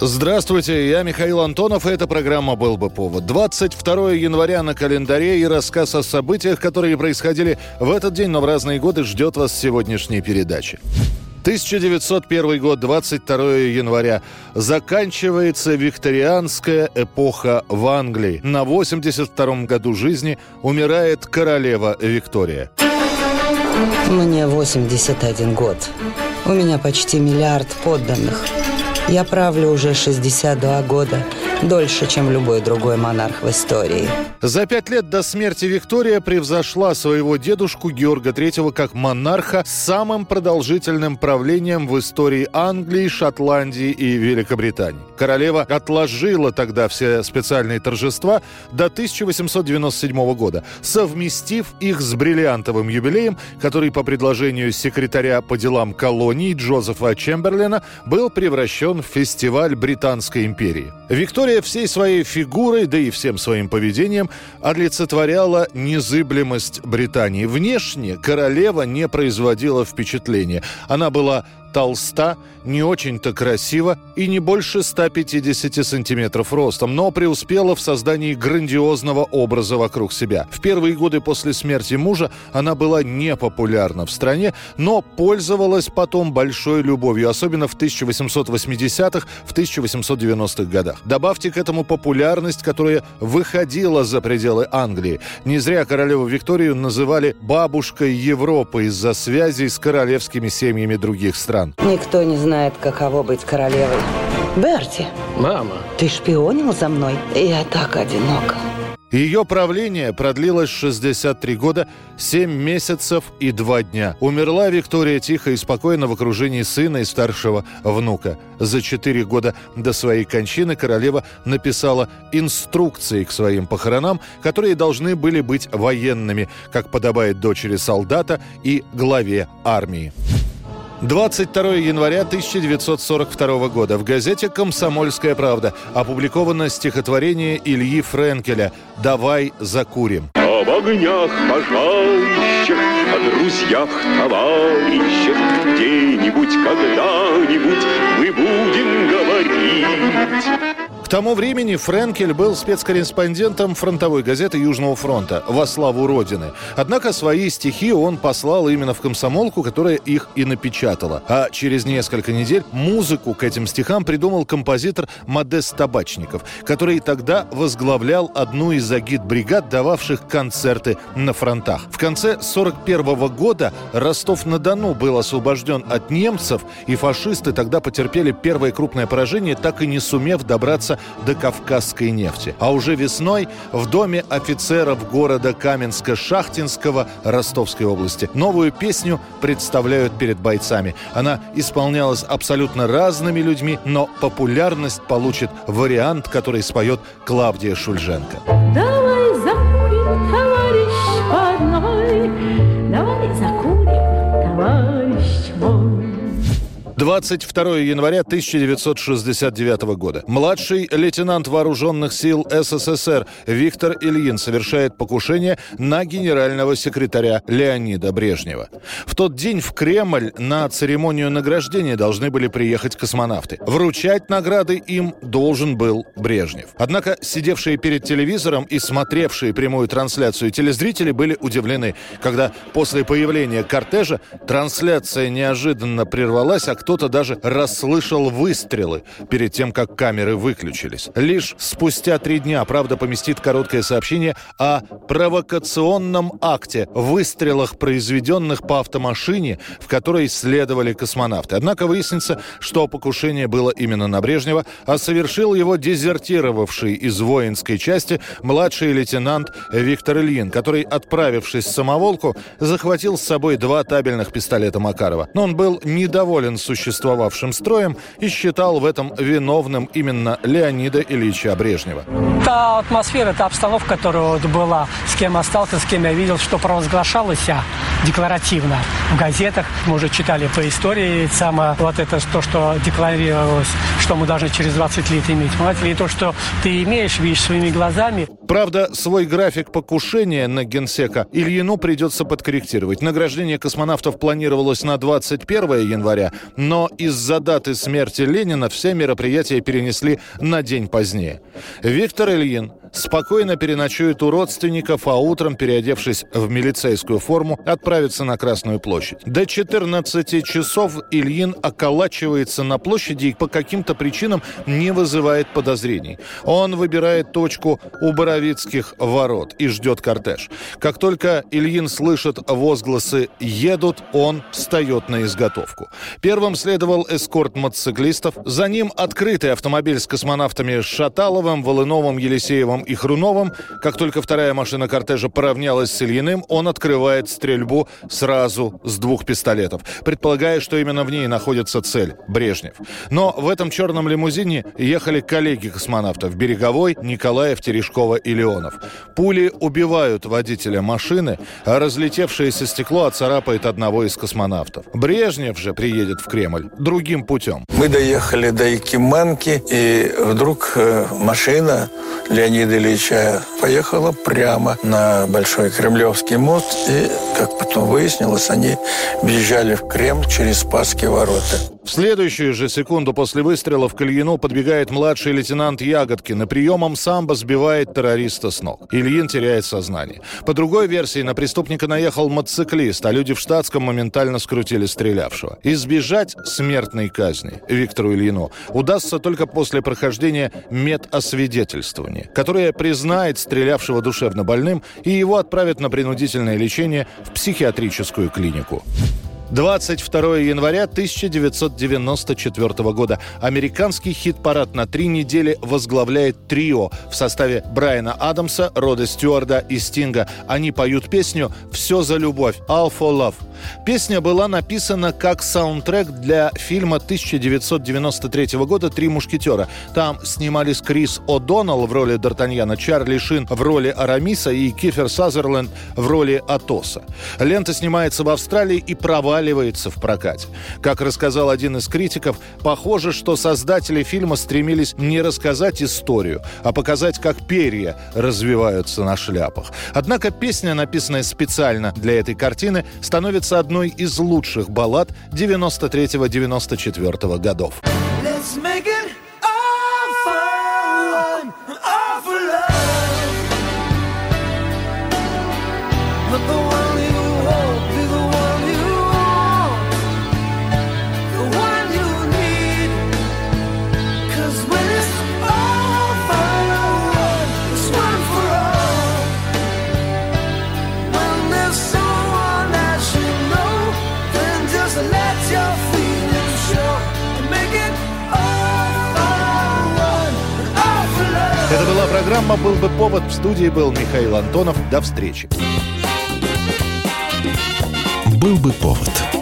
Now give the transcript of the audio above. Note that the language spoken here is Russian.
Здравствуйте, я Михаил Антонов, и эта программа «Был бы повод». 22 января на календаре и рассказ о событиях, которые происходили в этот день, но в разные годы, ждет вас сегодняшней передачи. 1901 год, 22 января. Заканчивается викторианская эпоха в Англии. На 82-м году жизни умирает королева Виктория. Мне 81 год. У меня почти миллиард подданных. Я правлю уже 62 года. Дольше, чем любой другой монарх в истории. За пять лет до смерти Виктория превзошла своего дедушку Георга III как монарха с самым продолжительным правлением в истории Англии, Шотландии и Великобритании. Королева отложила тогда все специальные торжества до 1897 года, совместив их с бриллиантовым юбилеем, который по предложению секретаря по делам колоний Джозефа Чемберлина был превращен в фестиваль Британской империи. Виктория всей своей фигурой, да и всем своим поведением олицетворяла незыблемость Британии. Внешне королева не производила впечатления. Она была толста, не очень-то красива и не больше 150 сантиметров ростом, но преуспела в создании грандиозного образа вокруг себя. В первые годы после смерти мужа она была непопулярна в стране, но пользовалась потом большой любовью, особенно в 1880-х, в 1890-х годах. Добавьте к этому популярность, которая выходила за пределы Англии. Не зря королеву Викторию называли «бабушкой Европы» из-за связей с королевскими семьями других стран. Никто не знает, каково быть королевой. Берти, Мама, ты шпионил за мной? Я так одинока. Ее правление продлилось 63 года, 7 месяцев и 2 дня. Умерла Виктория тихо и спокойно в окружении сына и старшего внука. За 4 года до своей кончины королева написала инструкции к своим похоронам, которые должны были быть военными, как подобает дочери солдата и главе армии. 22 января 1942 года в газете «Комсомольская правда» опубликовано стихотворение Ильи Френкеля «Давай закурим». Об огнях пожарищах, о друзьях, товарищах, где-нибудь, когда-нибудь мы будем говорить. К тому времени Френкель был спецкорреспондентом фронтовой газеты Южного фронта «Во славу Родины». Однако свои стихи он послал именно в комсомолку, которая их и напечатала. А через несколько недель музыку к этим стихам придумал композитор Модест Табачников, который тогда возглавлял одну из агит-бригад, дававших концерты на фронтах. В конце 41 года Ростов-на-Дону был освобожден от немцев, и фашисты тогда потерпели первое крупное поражение, так и не сумев добраться до кавказской нефти. А уже весной в доме офицеров города Каменска-Шахтинского Ростовской области новую песню представляют перед бойцами. Она исполнялась абсолютно разными людьми, но популярность получит вариант, который споет Клавдия Шульженко. Давай 22 января 1969 года. Младший лейтенант вооруженных сил СССР Виктор Ильин совершает покушение на генерального секретаря Леонида Брежнева. В тот день в Кремль на церемонию награждения должны были приехать космонавты. Вручать награды им должен был Брежнев. Однако сидевшие перед телевизором и смотревшие прямую трансляцию телезрители были удивлены, когда после появления кортежа трансляция неожиданно прервалась, а кто-то даже расслышал выстрелы перед тем, как камеры выключились. Лишь спустя три дня «Правда» поместит короткое сообщение о провокационном акте, выстрелах, произведенных по автомашине, в которой следовали космонавты. Однако выяснится, что покушение было именно на Брежнева, а совершил его дезертировавший из воинской части младший лейтенант Виктор Ильин, который, отправившись в самоволку, захватил с собой два табельных пистолета Макарова. Но он был недоволен существовавшим строем и считал в этом виновным именно Леонида Ильича Брежнева. та атмосфера, та обстановка, которая вот была, с кем остался, с кем я видел, что провозглашалось, а декларативно. В газетах мы уже читали по истории сама вот это то, что декларировалось, что мы должны через 20 лет иметь. И то, что ты имеешь, видишь своими глазами. Правда, свой график покушения на генсека Ильину придется подкорректировать. Награждение космонавтов планировалось на 21 января, но из-за даты смерти Ленина все мероприятия перенесли на день позднее. Виктор Ильин спокойно переночует у родственников, а утром, переодевшись в милицейскую форму, отправится на Красную площадь. До 14 часов Ильин околачивается на площади и по каким-то причинам не вызывает подозрений. Он выбирает точку у Боровицких ворот и ждет кортеж. Как только Ильин слышит возгласы «едут», он встает на изготовку. Первым следовал эскорт мотоциклистов, за ним открытый автомобиль с космонавтами Шаталовым, Волыновым, Елисеевым и Хруновым. Как только вторая машина кортежа поравнялась с Ильиным, он открывает стрельбу сразу с двух пистолетов, предполагая, что именно в ней находится цель – Брежнев. Но в этом черном лимузине ехали коллеги космонавтов – Береговой, Николаев, Терешкова и Леонов. Пули убивают водителя машины, а разлетевшееся стекло оцарапает одного из космонавтов. Брежнев же приедет в Кремль другим путем. Мы доехали до Якиманки, и вдруг э, машина Леонида Ильича поехала прямо на Большой Кремлевский мост, и, как потом выяснилось, они въезжали в Кремль через Спасские ворота. В следующую же секунду после выстрела в Кальину подбегает младший лейтенант Ягодкин и приемом самбо сбивает террориста с ног. Ильин теряет сознание. По другой версии, на преступника наехал мотоциклист, а люди в штатском моментально скрутили стрелявшего. Избежать смертной казни Виктору Ильину удастся только после прохождения медосвидетельствования, которое признает стрелявшего душевно больным и его отправят на принудительное лечение в психиатрическую клинику. 22 января 1994 года. Американский хит-парад на три недели возглавляет трио в составе Брайана Адамса, Рода Стюарда и Стинга. Они поют песню «Все за любовь» «All for Love». Песня была написана как саундтрек для фильма 1993 года «Три мушкетера». Там снимались Крис О'Доннелл в роли Д'Артаньяна, Чарли Шин в роли Арамиса и Кифер Сазерленд в роли Атоса. Лента снимается в Австралии и проваливается в прокате. Как рассказал один из критиков, похоже, что создатели фильма стремились не рассказать историю, а показать, как перья развиваются на шляпах. Однако песня, написанная специально для этой картины, становится одной из лучших баллад 93-94 годов. Let's make программа «Был бы повод». В студии был Михаил Антонов. До встречи. Был бы повод.